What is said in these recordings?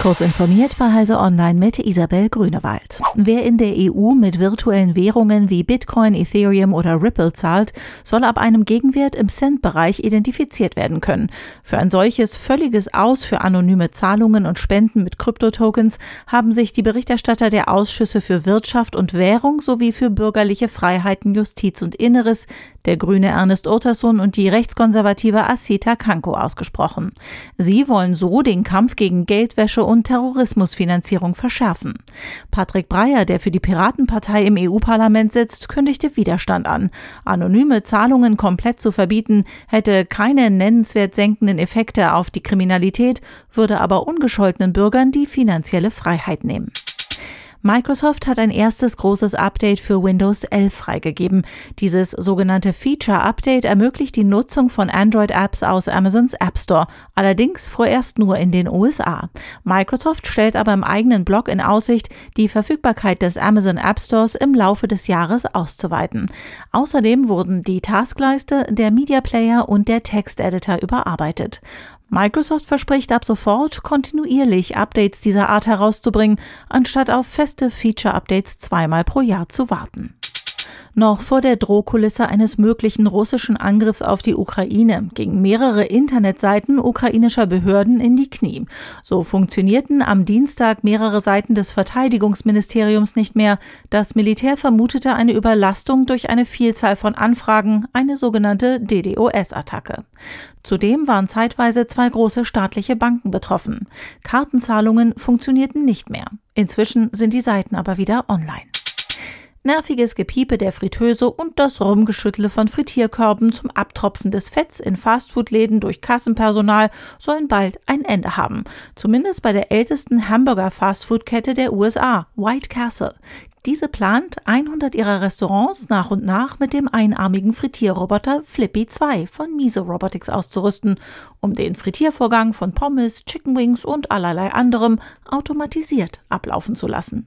Kurz informiert bei Heise Online mit Isabel Grünewald. Wer in der EU mit virtuellen Währungen wie Bitcoin, Ethereum oder Ripple zahlt, soll ab einem Gegenwert im Cent-Bereich identifiziert werden können. Für ein solches völliges Aus für anonyme Zahlungen und Spenden mit Kryptotokens haben sich die Berichterstatter der Ausschüsse für Wirtschaft und Währung sowie für bürgerliche Freiheiten, Justiz und Inneres, der grüne Ernest Urtasun und die rechtskonservative Asita Kanko ausgesprochen. Sie wollen so den Kampf gegen Geldwäsche und Terrorismusfinanzierung verschärfen. Patrick Breyer, der für die Piratenpartei im EU-Parlament sitzt, kündigte Widerstand an. Anonyme Zahlungen komplett zu verbieten, hätte keine nennenswert senkenden Effekte auf die Kriminalität, würde aber ungescholtenen Bürgern die finanzielle Freiheit nehmen. Microsoft hat ein erstes großes Update für Windows 11 freigegeben. Dieses sogenannte Feature Update ermöglicht die Nutzung von Android-Apps aus Amazons App Store, allerdings vorerst nur in den USA. Microsoft stellt aber im eigenen Blog in Aussicht, die Verfügbarkeit des Amazon App Stores im Laufe des Jahres auszuweiten. Außerdem wurden die Taskleiste, der Media Player und der Texteditor überarbeitet. Microsoft verspricht ab sofort kontinuierlich Updates dieser Art herauszubringen, anstatt auf feste Feature-Updates zweimal pro Jahr zu warten. Noch vor der Drohkulisse eines möglichen russischen Angriffs auf die Ukraine gingen mehrere Internetseiten ukrainischer Behörden in die Knie. So funktionierten am Dienstag mehrere Seiten des Verteidigungsministeriums nicht mehr. Das Militär vermutete eine Überlastung durch eine Vielzahl von Anfragen, eine sogenannte DDoS-Attacke. Zudem waren zeitweise zwei große staatliche Banken betroffen. Kartenzahlungen funktionierten nicht mehr. Inzwischen sind die Seiten aber wieder online. Nerviges Gepiepe der Fritteuse und das Rumgeschüttle von Frittierkörben zum Abtropfen des Fetts in Fastfood-Läden durch Kassenpersonal sollen bald ein Ende haben. Zumindest bei der ältesten Hamburger-Fastfood-Kette der USA, White Castle. Diese plant, 100 ihrer Restaurants nach und nach mit dem einarmigen Frittierroboter Flippy 2 von Miso Robotics auszurüsten, um den Frittiervorgang von Pommes, Chicken Wings und allerlei anderem automatisiert ablaufen zu lassen.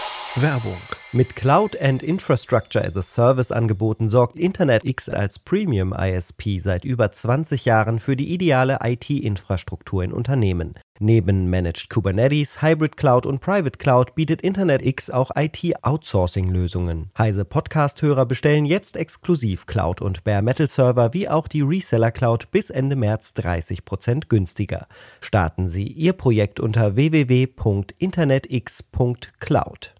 Werbung. Mit Cloud and Infrastructure as a Service Angeboten sorgt InternetX als Premium ISP seit über 20 Jahren für die ideale IT-Infrastruktur in Unternehmen. Neben Managed Kubernetes, Hybrid Cloud und Private Cloud bietet InternetX auch IT-Outsourcing-Lösungen. Heise Podcast-Hörer bestellen jetzt exklusiv Cloud und Bare Metal Server wie auch die Reseller Cloud bis Ende März 30% günstiger. Starten Sie Ihr Projekt unter www.internetx.cloud.